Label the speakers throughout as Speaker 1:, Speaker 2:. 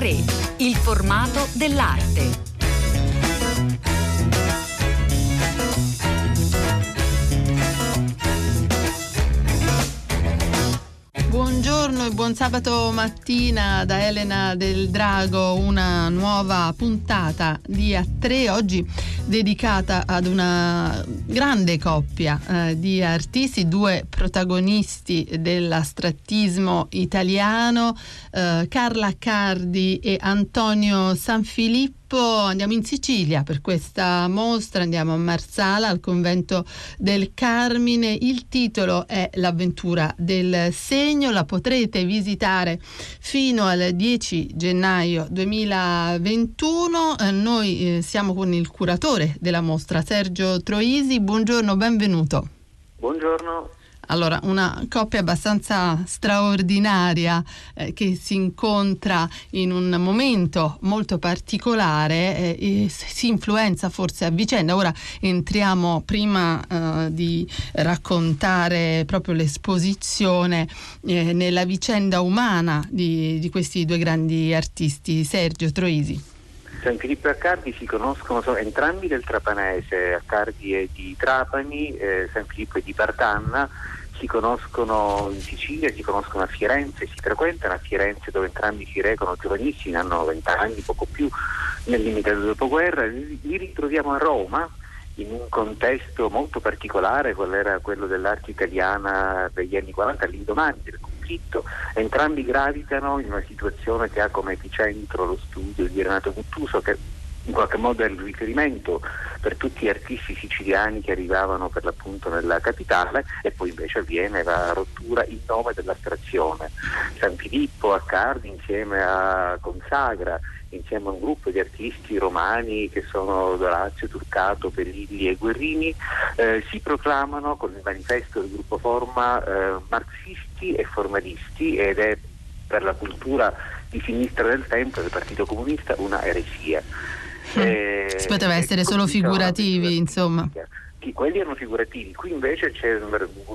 Speaker 1: A3, il formato dell'arte.
Speaker 2: Buongiorno e buon sabato mattina da Elena del Drago, una nuova puntata di A3 oggi dedicata ad una grande coppia eh, di artisti, due protagonisti dell'astrattismo italiano, eh, Carla Cardi e Antonio Sanfilippo andiamo in Sicilia per questa mostra, andiamo a Marsala al convento del Carmine. Il titolo è L'avventura del segno, la potrete visitare fino al 10 gennaio 2021. Eh, noi eh, siamo con il curatore della mostra, Sergio Troisi. Buongiorno, benvenuto.
Speaker 3: Buongiorno.
Speaker 2: Allora, una coppia abbastanza straordinaria eh, che si incontra in un momento molto particolare eh, e si influenza forse a vicenda. Ora entriamo prima eh, di raccontare proprio l'esposizione eh, nella vicenda umana di, di questi due grandi artisti, Sergio Troisi.
Speaker 3: San Filippo e Accardi si conoscono, sono entrambi del Trapanese, Accardi è di Trapani, eh, San Filippo è di Partanna si conoscono in Sicilia, si conoscono a Firenze, si frequentano a Firenze dove entrambi si recano giovanissimi, hanno 20 anni, poco più, nel limite del dopoguerra, li ritroviamo a Roma in un contesto molto particolare, quello era quello dell'arte italiana degli anni 40, all'indomani del conflitto, entrambi gravitano in una situazione che ha come epicentro lo studio di Renato Guttuso che in qualche modo è il riferimento per tutti gli artisti siciliani che arrivavano per l'appunto nella capitale e poi invece avviene la rottura in nome dell'astrazione. San Filippo a Cardi insieme a Consagra, insieme a un gruppo di artisti romani che sono Dorazio, Turcato, Perilli e Guerrini, eh, si proclamano con il manifesto del gruppo Forma eh, marxisti e formalisti ed è per la cultura di sinistra del tempo del Partito Comunista una eresia.
Speaker 2: Eh, si poteva essere solo figurativi, insomma.
Speaker 3: Sì, quelli erano figurativi, qui invece c'è,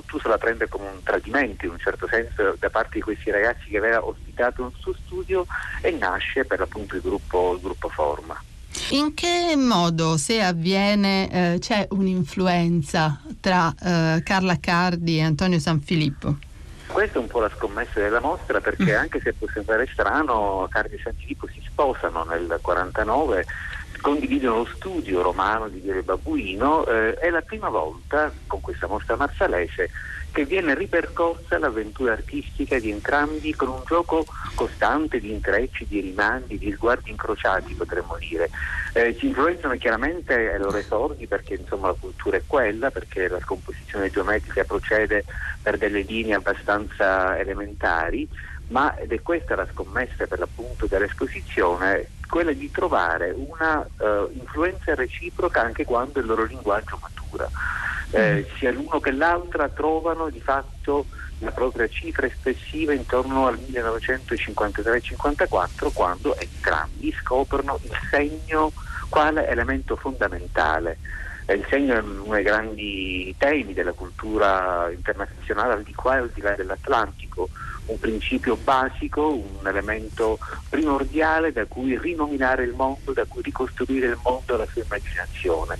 Speaker 3: tu se la prende come un tradimento in un certo senso da parte di questi ragazzi che aveva ospitato nel suo studio e nasce per l'appunto il gruppo, il gruppo Forma.
Speaker 2: In che modo, se avviene, eh, c'è un'influenza tra eh, Carla Cardi e Antonio Sanfilippo?
Speaker 3: Questa è un po' la scommessa della mostra perché mm. anche se può sembrare strano, Cardi e Sanfilippo si sposano nel 49 condividono lo studio romano di Viale Babuino, eh, è la prima volta con questa mostra marsalese che viene ripercorsa l'avventura artistica di entrambi con un gioco costante di intrecci, di rimandi, di sguardi incrociati potremmo dire. Eh, si influenzano chiaramente ai loro esordi perché insomma la cultura è quella, perché la composizione geometrica procede per delle linee abbastanza elementari, ma ed è questa la scommessa per l'appunto dell'esposizione quella di trovare una uh, influenza reciproca anche quando il loro linguaggio matura. Eh, mm. sia l'uno che l'altra trovano di fatto la propria cifra espressiva intorno al 1953-54 quando entrambi scoprono il segno quale elemento fondamentale. Eh, il segno è uno dei grandi temi della cultura internazionale al di qua e al di là dell'Atlantico un principio basico, un elemento primordiale da cui rinominare il mondo, da cui ricostruire il mondo alla sua immaginazione.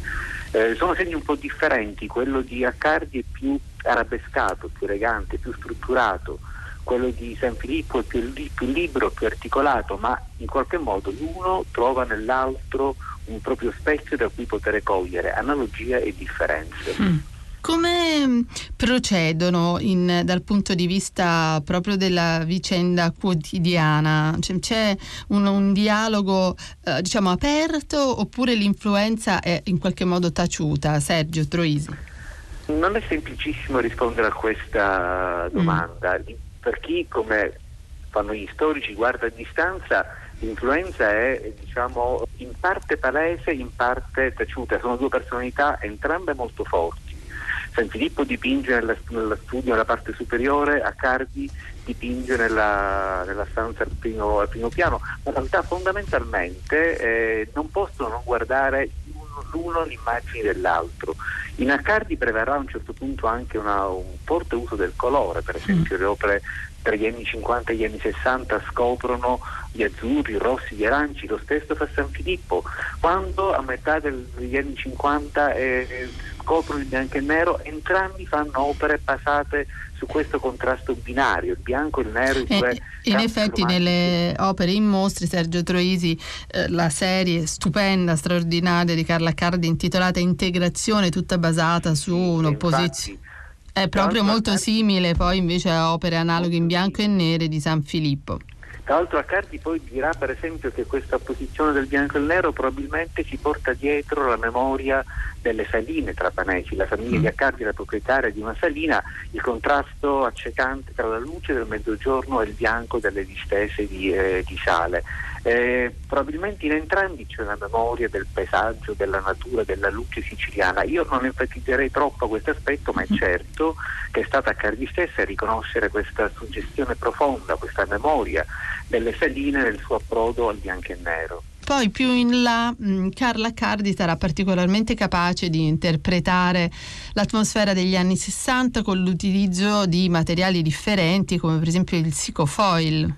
Speaker 3: Eh, sono segni un po' differenti, quello di Accardi è più arabescato, più elegante, più strutturato, quello di San Filippo è più, più libero, più articolato, ma in qualche modo l'uno trova nell'altro un proprio specchio da cui poter cogliere analogie e differenze. Mm.
Speaker 2: Come procedono in, dal punto di vista proprio della vicenda quotidiana? C'è, c'è un, un, dialogo eh, diciamo aperto oppure l'influenza è in qualche modo taciuta? Sergio Troisi.
Speaker 3: Non è semplicissimo rispondere a questa domanda. Mm. Per chi, come fanno gli storici, guarda a distanza, l'influenza è diciamo, in parte palese, in parte taciuta. Sono due personalità entrambe molto forti San Filippo dipinge nella, nella studio nella parte superiore, a Cardi dipinge nella, nella stanza al primo, al primo, piano, ma in realtà fondamentalmente eh, non possono non guardare l'uno l'immagine dell'altro. In Accardi preverrà a un certo punto anche una, un forte uso del colore, per esempio mm. le opere tra gli anni 50 e gli anni 60 scoprono gli azzurri, i rossi, gli aranci, lo stesso fa San Filippo. Quando a metà degli anni 50 eh, scoprono il bianco e il nero, entrambi fanno opere basate su questo contrasto binario, il bianco e il nero. I
Speaker 2: eh, in effetti nelle opere in mostri Sergio Troisi, eh, la serie stupenda, straordinaria di Carla Cardi intitolata Integrazione, tutta basata su sì, un'opposizione. È proprio molto simile poi invece a opere analoghe in bianco e nere di San Filippo.
Speaker 3: Tra l'altro Accardi poi dirà per esempio che questa opposizione del bianco e nero probabilmente si porta dietro la memoria delle saline trapanesi, la famiglia mm. di Accardi era proprietaria di una salina, il contrasto accecante tra la luce del mezzogiorno e il bianco delle distese di, eh, di sale. Eh, probabilmente in entrambi c'è una memoria del paesaggio, della natura, della luce siciliana. Io non enfatizzerei troppo questo aspetto, ma è mm. certo che è stata Accardi stessa a riconoscere questa suggestione profonda, questa memoria delle saline nel suo approdo al bianco e nero.
Speaker 2: Poi più in là mh, Carla Cardi sarà particolarmente capace di interpretare l'atmosfera degli anni 60 con l'utilizzo di materiali differenti come per esempio il sicofoil.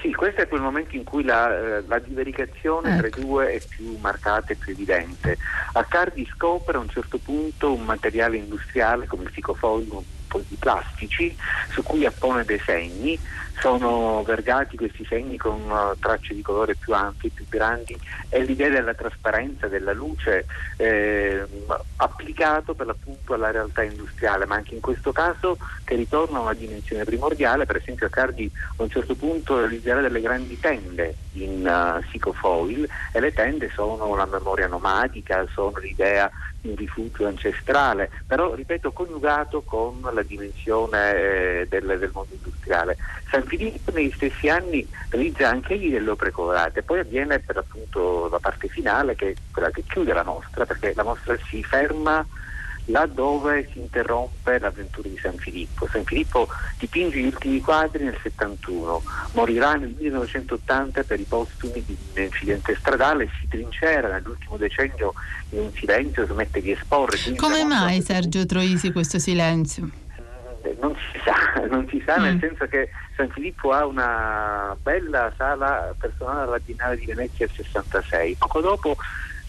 Speaker 3: Sì, questo è quel momento in cui la, eh, la divaricazione ecco. tra i ecco. due è più marcata e più evidente. Accardi scopre a un certo punto un materiale industriale come il sicofoil, un po' di plastici, su cui appone dei segni sono vergati questi segni con uh, tracce di colore più ampie, più grandi e l'idea della trasparenza della luce eh, applicato per l'appunto alla realtà industriale, ma anche in questo caso che ritorna a una dimensione primordiale, per esempio Accardi a un certo punto realizzerà delle grandi tende in uh, sicofoil e le tende sono la memoria nomadica, sono l'idea un rifugio ancestrale, però ripeto coniugato con la dimensione eh, del, del, mondo industriale. San Filippo negli stessi anni realizza anche egli delle opere colorate, poi avviene per appunto la parte finale che è quella che chiude la mostra, perché la mostra si ferma là dove si interrompe l'avventura di San Filippo. San Filippo dipinge gli ultimi quadri nel 71, morirà nel 1980 per i postumi di un incidente stradale, si trincera nell'ultimo decennio in un silenzio, smette di esporre.
Speaker 2: Come mai Sergio Troisi questo silenzio?
Speaker 3: Eh, non si sa, non si sa mm. nel senso che San Filippo ha una bella sala personale alla Biennale di Venezia del 66, poco dopo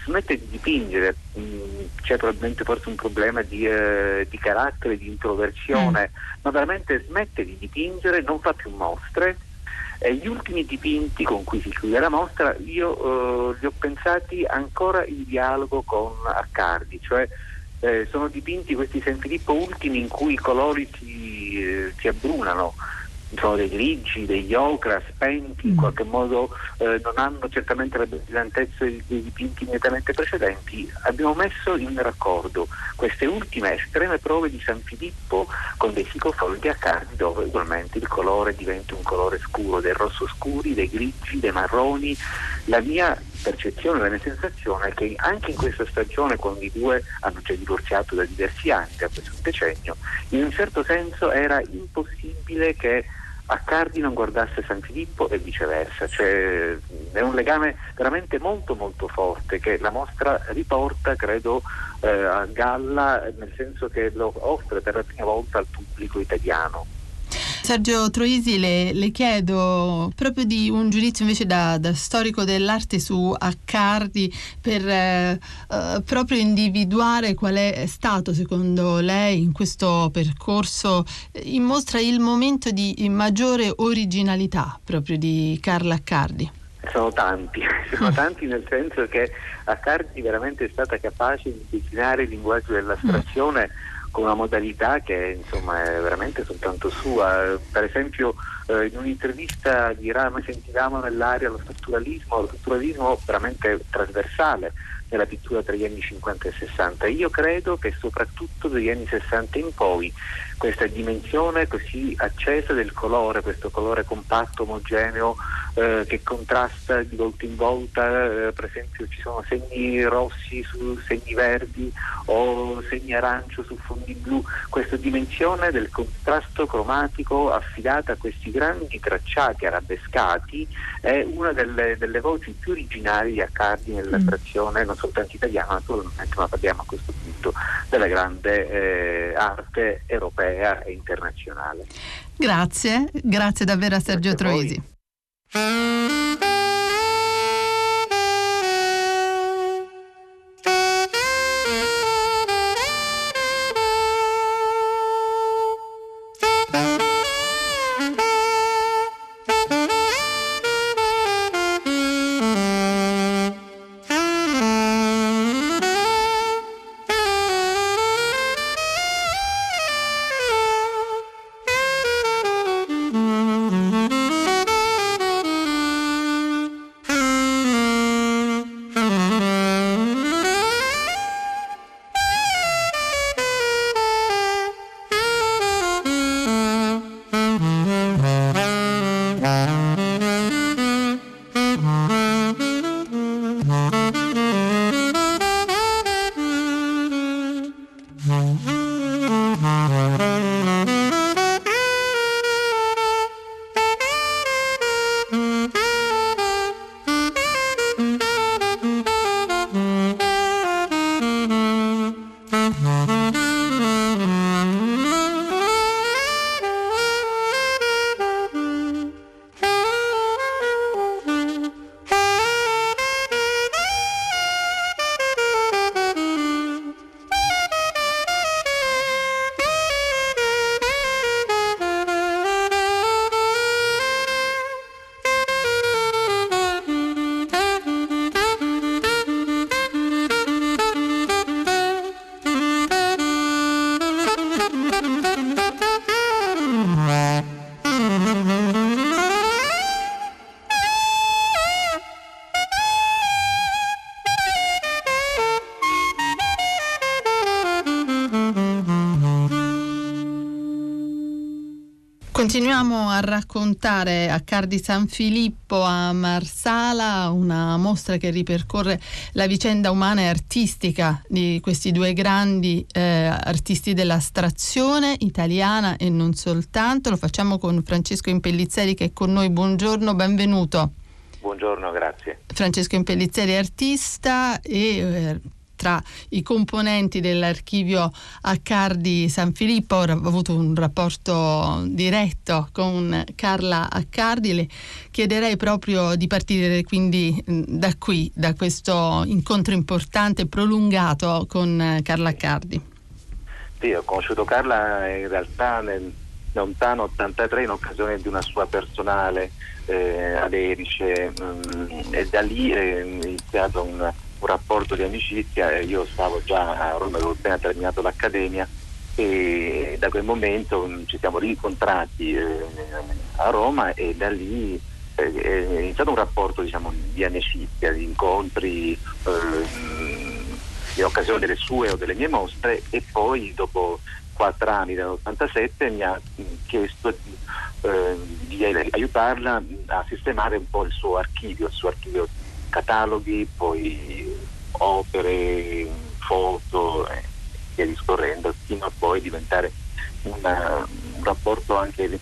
Speaker 3: smette di dipingere, mm, c'è probabilmente forse un problema di, eh, di carattere, di introversione, mm. ma veramente smette di dipingere, non fa più mostre. E gli ultimi dipinti con cui si chiude la mostra io eh, li ho pensati ancora in dialogo con Accardi, cioè eh, sono dipinti questi San Filippo ultimi in cui i colori si, eh, si abbrunano sono dei grigi, degli ocra spenti, in mm. qualche modo eh, non hanno certamente la brillantezza dei dipinti immediatamente precedenti. Abbiamo messo in raccordo queste ultime estreme prove di San Filippo con dei psicofogli a cardi dove ugualmente il colore diventa un colore scuro, dei rosso scuri, dei grigi, dei marroni. La mia percezione, la mia sensazione è che anche in questa stagione, quando i due hanno già divorziato da diversi anni, da questo decennio, in un certo senso era impossibile che Accardi non guardasse San Filippo e viceversa, cioè, è un legame veramente molto molto forte che la mostra riporta, credo, eh, a galla, nel senso che lo offre per la prima volta al pubblico italiano.
Speaker 2: Sergio Troisi, le, le, chiedo proprio di un giudizio invece da, da storico dell'arte su Accardi per eh, eh, proprio individuare qual è stato secondo lei in questo percorso in mostra il momento di maggiore originalità proprio di Carla Accardi.
Speaker 3: Sono tanti, sono tanti nel senso che Accardi veramente è stata capace di declinare il linguaggio dell'astrazione mm con una modalità che insomma, è veramente soltanto sua. Per esempio eh, in un'intervista dirà noi sentivamo nell'aria lo strutturalismo, lo strutturalismo veramente trasversale nella pittura tra gli anni 50 e 60. Io credo che soprattutto dagli anni 60 in poi questa dimensione così accesa del colore, questo colore compatto, omogeneo,
Speaker 4: eh, che contrasta di volta in volta, eh, per esempio ci sono segni rossi su segni verdi o segni arancio su fondi blu, questa dimensione del contrasto cromatico affidata a questi grandi tracciati arabescati è una delle, delle voci più originali di Accardi nella mm. non soltanto italiana naturalmente, ma parliamo a questo punto della grande eh, arte europea e internazionale.
Speaker 2: Grazie, grazie davvero a Sergio Troisi. Música Mm-hmm. Continuiamo a raccontare a Cardi San Filippo a Marsala una mostra che ripercorre la vicenda umana e artistica di questi due grandi eh, artisti dell'astrazione italiana e non soltanto. Lo facciamo con Francesco Impellizzeri che è con noi. Buongiorno, benvenuto.
Speaker 4: Buongiorno, grazie.
Speaker 2: Francesco Impellizzeri artista e eh, tra i componenti dell'archivio Accardi San Filippo. ho avuto un rapporto diretto con Carla Accardi. Le chiederei proprio di partire quindi da qui, da questo incontro importante e prolungato con Carla Accardi.
Speaker 4: Sì, ho conosciuto Carla in realtà nel lontano 83 in occasione di una sua personale eh, ad Erice mh, e da lì è iniziato un un rapporto di amicizia, io stavo già a Roma, avevo appena terminato l'accademia e da quel momento mm, ci siamo rincontrati eh, a Roma e da lì eh, è iniziato un rapporto diciamo, di amicizia, di incontri eh, in occasione delle sue o delle mie mostre e poi dopo quattro anni dall'87 mi ha mm, chiesto eh, di aiutarla a sistemare un po' il suo archivio, il suo archivio cataloghi, poi opere, foto e via discorrendo, fino a poi diventare una, un rapporto anche di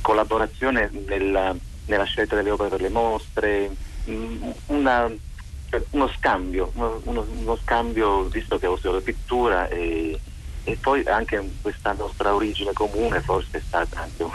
Speaker 4: collaborazione nella, nella, scelta delle opere per le mostre, mm, una, uno scambio, uno, uno, scambio visto che ho studiato pittura e, e, poi anche questa nostra origine comune forse è stato anche un,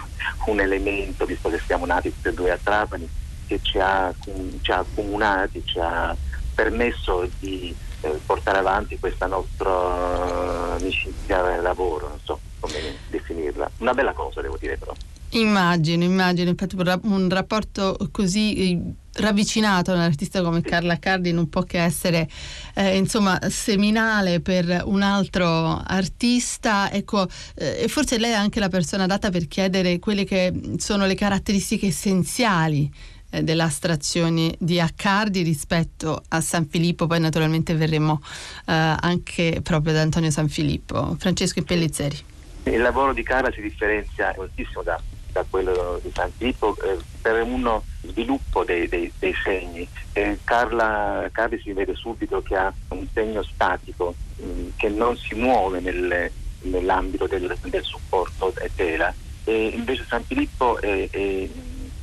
Speaker 4: un elemento, visto che siamo nati tutti e due a Trapani, che ci ha, ci ha accomunati, ci ha permesso di eh, portare avanti questa nostra amicizia e lavoro, non so come definirla. Una bella cosa devo dire però.
Speaker 2: Immagino, immagino, infatti un rapporto così eh, ravvicinato a un artista come Carla Cardi non può che essere eh, insomma seminale per un altro artista ecco eh, e forse lei è anche la persona adatta per chiedere quelle che sono le caratteristiche essenziali eh, dell'astrazione di Accardi rispetto a San Filippo, poi naturalmente verremo eh, anche proprio da Antonio San Filippo. Francesco Pellizzeri.
Speaker 4: Il lavoro di Carla si differenzia moltissimo da, da quello di San Filippo eh, per uno sviluppo dei, dei, dei segni. Eh, Carla Carli si vede subito che ha un segno statico mh, mm, che non si muove nel, nell'ambito del, del supporto tela e invece San Filippo è, è,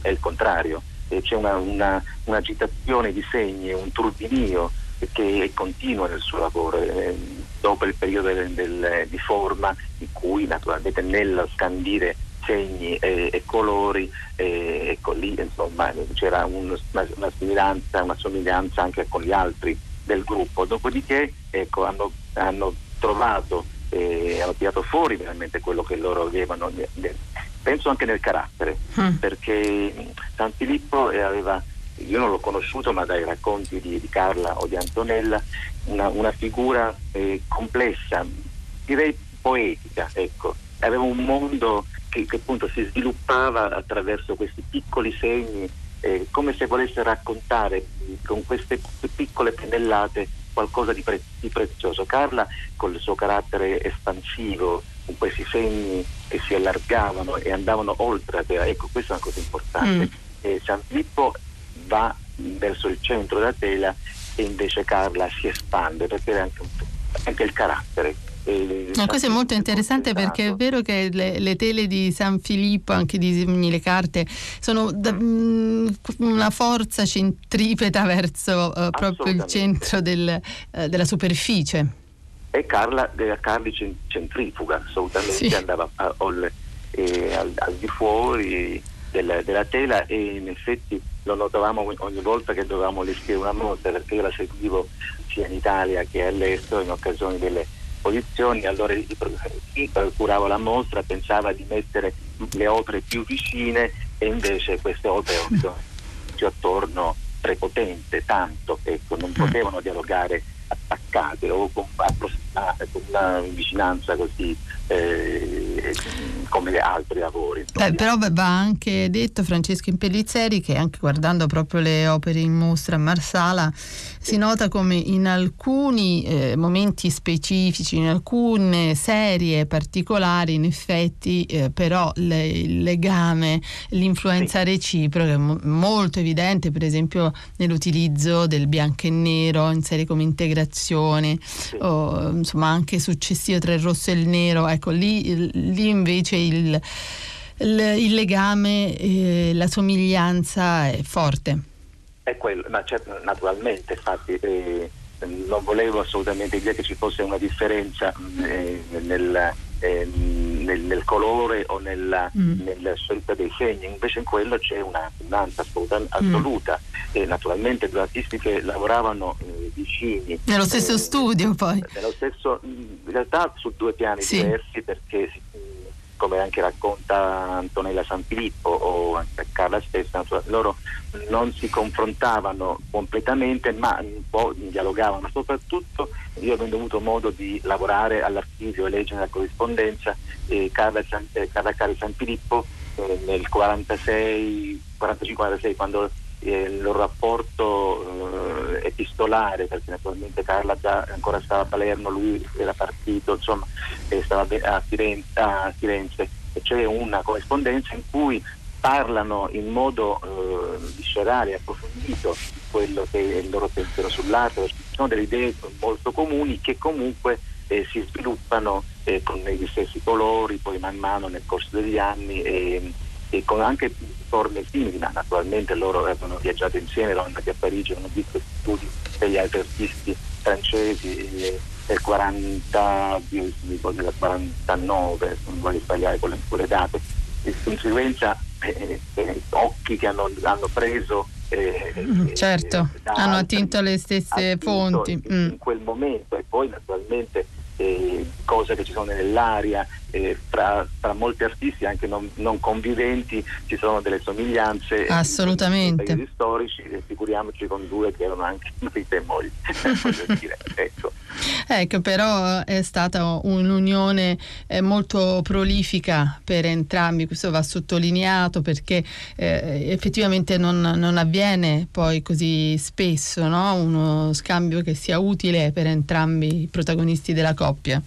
Speaker 4: è il contrario, e c'è una, una, un'agitazione di segni, un turbinio che è continuo nel suo lavoro. Eh, dopo il periodo del, del, di forma in cui naturalmente nello scandire segni e, e colori e, ecco lì insomma c'era un, una, una, somiglianza, una somiglianza anche con gli altri del gruppo dopodiché ecco, hanno, hanno trovato e hanno tirato fuori veramente quello che loro avevano penso anche nel carattere mm. perché San Filippo aveva io non l'ho conosciuto ma dai racconti di, di Carla o di Antonella una, una figura eh, complessa, direi poetica, ecco. Aveva un mondo che, che, appunto si sviluppava attraverso questi piccoli segni, eh, come se volesse raccontare con queste piccole pennellate qualcosa di, pre- di, prezioso. Carla, con il suo carattere espansivo, con questi segni che si allargavano e andavano oltre la tela, ecco, questa è una cosa importante. Mm. Eh, San Filippo va verso il centro della tela e invece Carla si espande perché è anche, anche il carattere.
Speaker 2: No, questo è molto interessante perché è vero che le, le, tele di San Filippo, anche di le carte, sono da, mh, mm, una forza centripeta verso uh, proprio il centro del, uh, della superficie.
Speaker 4: E Carla, Carli centrifuga, assolutamente sì. andava a, al, eh, al, al, di fuori della, della tela e in effetti lo notavamo ogni volta che dovevamo descrivere una mostra perché io la seguivo sia in Italia che all'estero in occasione delle posizioni, allora chi curava la mostra pensava di mettere le opere più vicine e invece queste opere sono attorno prepotente, tanto, ecco, non mm. potevano dialogare attaccate o con, con una vicinanza così eh, come altri lavori.
Speaker 2: Eh, però va anche detto Francesco Impellizzeri che anche guardando proprio le opere in mostra a Marsala si nota come in alcuni eh, momenti specifici, in alcune serie particolari in effetti eh, però le, il legame, l'influenza sì. reciproca è mo- molto evidente per esempio nell'utilizzo del bianco e nero in serie come integrazione sì. o insomma anche successivo tra il rosso e il nero ecco lì, lì invece il, il, il legame, eh, la somiglianza è forte.
Speaker 4: È quello, ma certo, naturalmente, infatti eh, non volevo assolutamente dire che ci fosse una differenza eh, nel, eh, nel, nel, colore o nella, mm. nella, scelta dei segni, invece in quello c'è una comunanza assoluta mm. e naturalmente due artisti che lavoravano eh, vicini.
Speaker 2: Nello stesso eh, studio poi.
Speaker 4: Nello stesso, in realtà su due piani sì. diversi perché come anche racconta Antonella San Filippo o anche Carla stessa, loro non si confrontavano completamente ma un po' dialogavano, soprattutto io avendo avuto modo di lavorare all'archivio e leggere la corrispondenza eh, Carla, San, eh, Carla Cari San Filippo eh, nel 45-46 quando eh, il loro rapporto eh, epistolare, perché naturalmente Carla già ancora stava a Palermo, lui era partito, insomma, stava a Firenze, a Firenze. E c'è una corrispondenza in cui parlano in modo eh, viscerale e approfondito quello che è il loro pensiero sull'arte, sono delle idee molto comuni che comunque eh, si sviluppano eh, con gli stessi colori, poi man mano nel corso degli anni e, e con anche forme simili, ma naturalmente loro avevano viaggiato insieme, erano andati a Parigi, hanno visto studi degli altri artisti francesi del 40, del 49, se non voglio sbagliare con le, con le date, di conseguenza eh, eh, occhi che hanno, hanno preso
Speaker 2: eh, mm, certo, hanno attinto le stesse fonti
Speaker 4: in, mm. in quel momento e poi naturalmente eh, cose che ci sono nell'aria, eh, fra, fra, molti artisti anche non, non, conviventi ci sono delle somiglianze.
Speaker 2: Assolutamente.
Speaker 4: Nei storici, figuriamoci con due che erano anche marito e moglie. ecco.
Speaker 2: ecco. però è stata un'unione eh, molto prolifica per entrambi, questo va sottolineato perché eh, effettivamente non, non, avviene poi così spesso no? uno scambio che sia utile per entrambi i protagonisti della coppia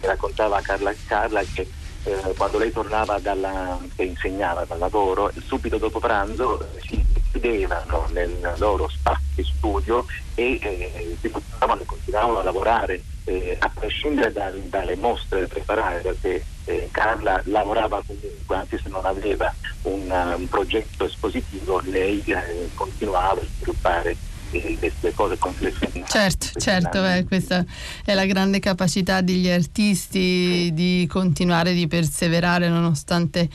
Speaker 4: raccontava Carla, Carla che
Speaker 3: eh, quando lei tornava dalla, che insegnava dal lavoro, subito dopo pranzo si chiudevano nel loro spazio di studio e eh, si continuavano, continuavano a lavorare eh, a prescindere da, dalle mostre preparate perché eh, Carla lavorava comunque anche se non aveva un, un progetto espositivo lei eh, continuava a sviluppare le cose complesse.
Speaker 2: Certo, certo, beh, questa è la grande capacità degli artisti di continuare, di perseverare nonostante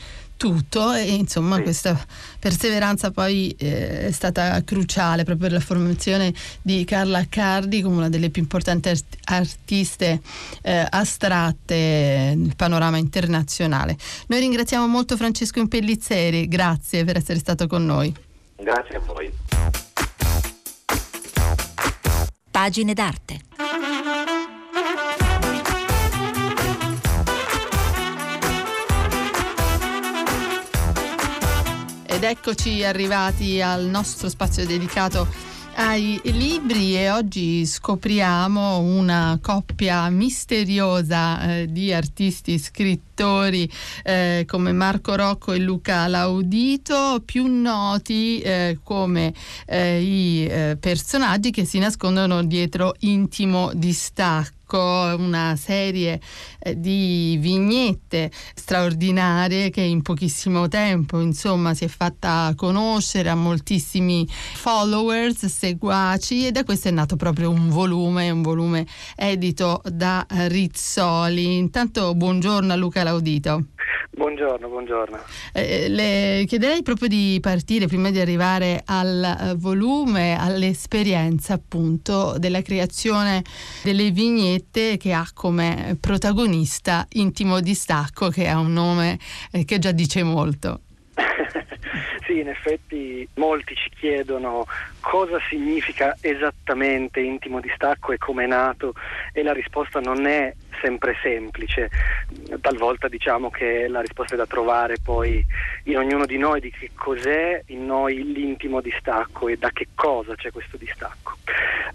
Speaker 2: tutto e insomma sì. questa perseveranza poi eh, è stata cruciale proprio per la formazione di Carla Accardi come una delle più importanti art- artiste eh, astratte nel panorama internazionale. Noi ringraziamo molto Francesco Impellizzeri, grazie per essere stato con noi.
Speaker 3: Grazie a voi.
Speaker 1: Pagine d'arte.
Speaker 2: Ed eccoci arrivati al nostro spazio dedicato ai libri e oggi scopriamo una coppia misteriosa eh, di artisti scrittori eh, come Marco Rocco e Luca Laudito, più noti eh, come eh, i eh, personaggi che si nascondono dietro intimo distacco una serie eh, di vignette straordinarie che in pochissimo tempo insomma si è fatta conoscere a moltissimi followers, seguaci e da questo è nato proprio un volume, un volume edito da Rizzoli. Intanto buongiorno a Luca Laudito.
Speaker 5: Buongiorno, buongiorno.
Speaker 2: Eh, le chiederei proprio di partire prima di arrivare al eh, volume, all'esperienza appunto della creazione delle vignette che ha come protagonista Intimo Distacco, che ha un nome eh, che già dice molto.
Speaker 5: Sì, in effetti molti ci chiedono cosa significa esattamente intimo distacco e come è nato e la risposta non è sempre semplice. Talvolta diciamo che la risposta è da trovare poi in ognuno di noi di che cos'è in noi l'intimo distacco e da che cosa c'è questo distacco.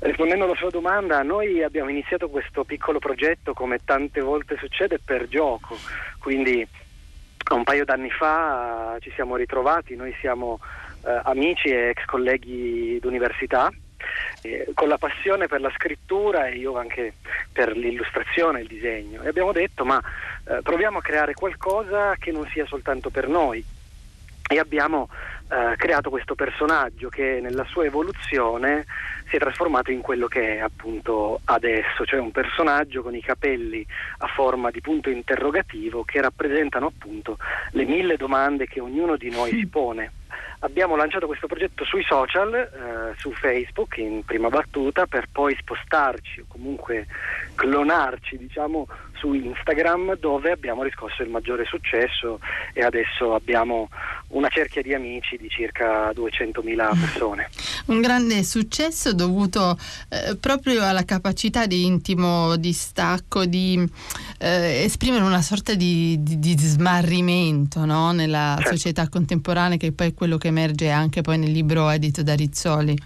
Speaker 5: Rispondendo alla sua domanda, noi abbiamo iniziato questo piccolo progetto come tante volte succede per gioco, quindi un paio d'anni fa ci siamo ritrovati, noi siamo eh, amici e ex colleghi d'università, eh, con la passione per la scrittura e io anche per l'illustrazione e il disegno. E abbiamo detto ma eh, proviamo a creare qualcosa che non sia soltanto per noi. E abbiamo eh, creato questo personaggio che nella sua evoluzione si è trasformato in quello che è appunto adesso, cioè un personaggio con i capelli a forma di punto interrogativo che rappresentano appunto le mille domande che ognuno di noi si pone. Abbiamo lanciato questo progetto sui social, eh, su Facebook in prima battuta, per poi spostarci o comunque clonarci diciamo, su Instagram dove abbiamo riscosso il maggiore successo e adesso abbiamo una cerchia di amici di circa 200.000 persone.
Speaker 2: Un grande successo dovuto eh, proprio alla capacità di intimo distacco, di eh, esprimere una sorta di, di, di smarrimento no? nella certo. società contemporanea che poi è quello che emerge anche poi nel libro edito da Rizzoli.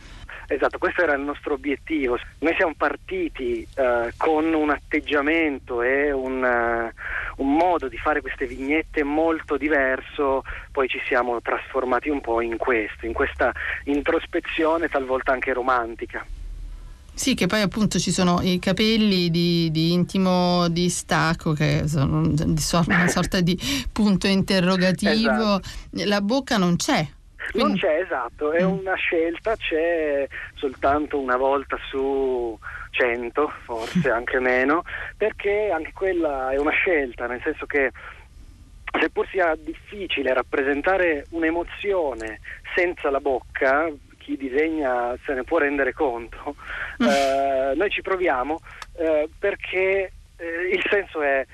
Speaker 5: Esatto, questo era il nostro obiettivo. Noi siamo partiti uh, con un atteggiamento e un, uh, un, modo di fare queste vignette molto diverso, poi ci siamo trasformati un po' in questo, in questa introspezione talvolta anche romantica.
Speaker 2: Sì, che poi appunto ci sono i capelli di, di intimo distacco che sono una sorta di punto interrogativo, esatto. la bocca non c'è.
Speaker 5: Quindi... Non c'è, esatto, è mm. una scelta, c'è soltanto una volta su 100, forse anche meno, perché anche quella è una scelta, nel senso che seppur sia difficile rappresentare un'emozione senza la bocca, chi disegna se ne può rendere conto, mm. eh, noi ci proviamo eh, perché eh, il senso è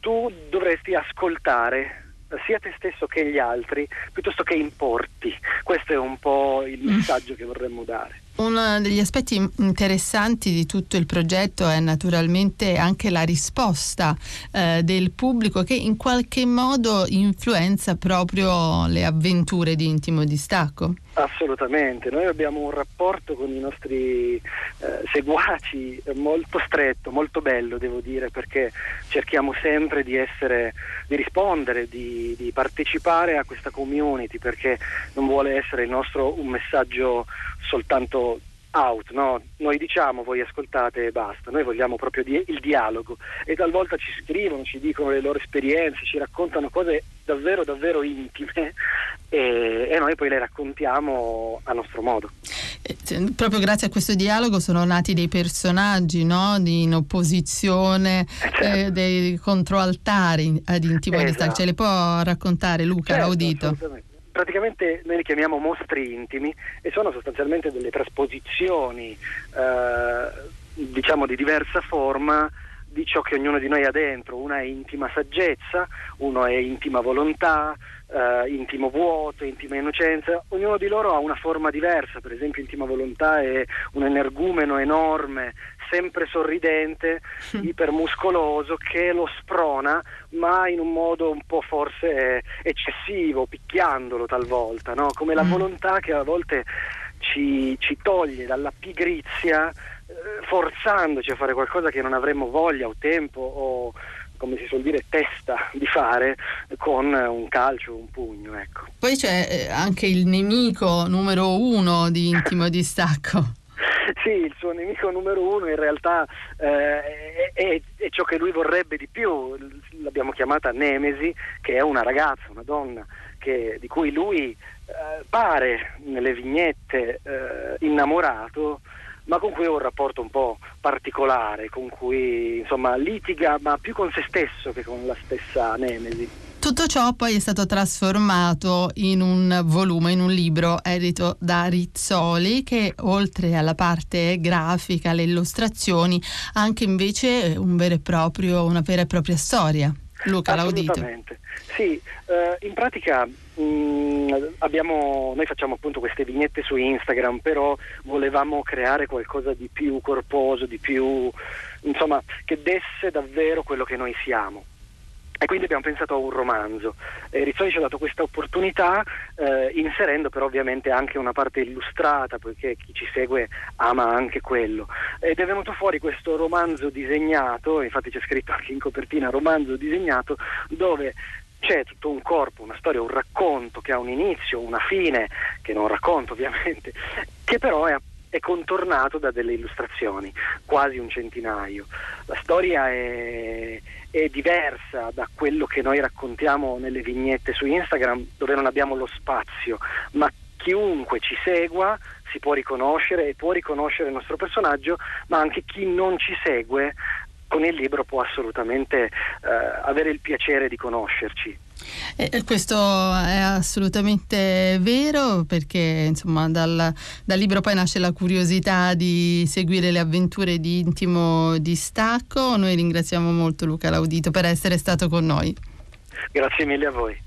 Speaker 5: tu dovresti ascoltare sia te stesso che gli altri piuttosto che importi. Questo è un po' il mm. messaggio che vorremmo dare.
Speaker 2: Uno degli aspetti interessanti di tutto il progetto è naturalmente anche la risposta eh, del pubblico che in qualche modo influenza proprio le avventure di intimo distacco.
Speaker 5: Assolutamente, noi abbiamo un rapporto con i nostri eh, seguaci molto stretto, molto bello devo dire, perché cerchiamo sempre di essere, di rispondere, di, di partecipare a questa community, perché non vuole essere il nostro un messaggio soltanto out, no? noi diciamo voi ascoltate e basta, noi vogliamo proprio di- il dialogo e talvolta ci scrivono, ci dicono le loro esperienze, ci raccontano cose davvero davvero intime e, e noi poi le raccontiamo a nostro modo.
Speaker 2: Eh, proprio grazie a questo dialogo sono nati dei personaggi no? di, in opposizione, eh, certo. eh, dei controaltari ad intimo esatto. ce le può raccontare Luca
Speaker 5: certo,
Speaker 2: Laudito?
Speaker 5: Praticamente noi li chiamiamo mostri intimi e sono sostanzialmente delle trasposizioni eh, diciamo di diversa forma di ciò che ognuno di noi ha dentro, una è intima saggezza, uno è intima volontà, eh, intimo vuoto, intima innocenza, ognuno di loro ha una forma diversa, per esempio intima volontà è un energumeno enorme, sempre sorridente, ipermuscoloso, che lo sprona, ma in un modo un po' forse eccessivo, picchiandolo talvolta, no? come la mm. volontà che a volte ci, ci toglie dalla pigrizia, eh, forzandoci a fare qualcosa che non avremmo voglia o tempo o come si suol dire, testa di fare con un calcio, un pugno. Ecco.
Speaker 2: Poi c'è eh, anche il nemico numero uno di Intimo Distacco.
Speaker 5: sì, il suo nemico numero uno in realtà eh, è, è, ciò che lui vorrebbe di più, l'abbiamo chiamata Nemesi, che è una ragazza, una donna che, di cui lui eh, pare nelle vignette eh, innamorato ma con cui ha un rapporto un po' particolare, con cui insomma litiga ma più con se stesso che con la stessa Nemesi.
Speaker 2: Tutto ciò poi è stato trasformato in un volume, in un libro edito da Rizzoli che oltre alla parte grafica, alle illustrazioni, ha anche invece un vero e proprio, una vera e propria storia. Luca Laudito.
Speaker 5: Sì, eh, in pratica mh, mm, abbiamo, noi facciamo appunto queste vignette su Instagram, però volevamo creare qualcosa di più corposo, di più, insomma, che desse davvero quello che noi siamo e quindi abbiamo pensato a un romanzo. Eh, Rizzoli ci ha dato questa opportunità eh, inserendo però ovviamente anche una parte illustrata poiché chi ci segue ama anche quello ed è venuto fuori questo romanzo disegnato, infatti c'è scritto anche in copertina romanzo disegnato dove c'è tutto un corpo, una storia, un racconto che ha un inizio, una fine, che non racconto ovviamente, che però è è contornato da delle illustrazioni, quasi un centinaio. La storia è, è, diversa da quello che noi raccontiamo nelle vignette su Instagram, dove non abbiamo lo spazio, ma chiunque ci segua si può riconoscere e può riconoscere il nostro personaggio, ma anche chi non ci segue con il libro può assolutamente eh, avere il piacere di conoscerci.
Speaker 2: Eh, questo è assolutamente vero perché insomma dal, dal, libro poi nasce la curiosità di seguire le avventure di intimo distacco. Noi ringraziamo molto Luca Laudito per essere stato con noi.
Speaker 5: Grazie mille a voi.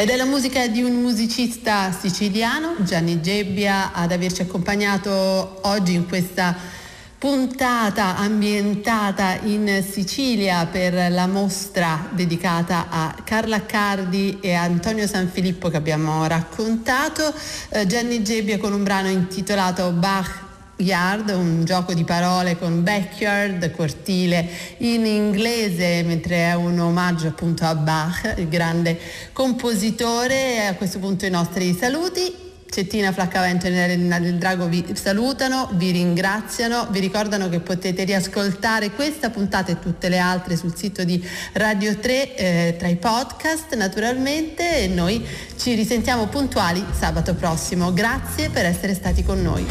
Speaker 2: Ed è la musica di un musicista siciliano, Gianni Gebbia, ad averci accompagnato oggi in questa puntata ambientata in Sicilia per la mostra dedicata a Carla Cardi e Antonio Sanfilippo che abbiamo raccontato. Eh, Gianni Gebbia con un brano intitolato Bach Yard, un gioco di parole con backyard, cortile in inglese, mentre è un omaggio appunto a Bach, il grande compositore. A questo punto i nostri saluti. Cettina Flaccavento e Elena del Drago vi salutano, vi ringraziano, vi ricordano che potete riascoltare questa puntata e tutte le altre sul sito di Radio 3 eh, tra i podcast naturalmente e noi ci risentiamo puntuali sabato prossimo. Grazie per essere stati con noi.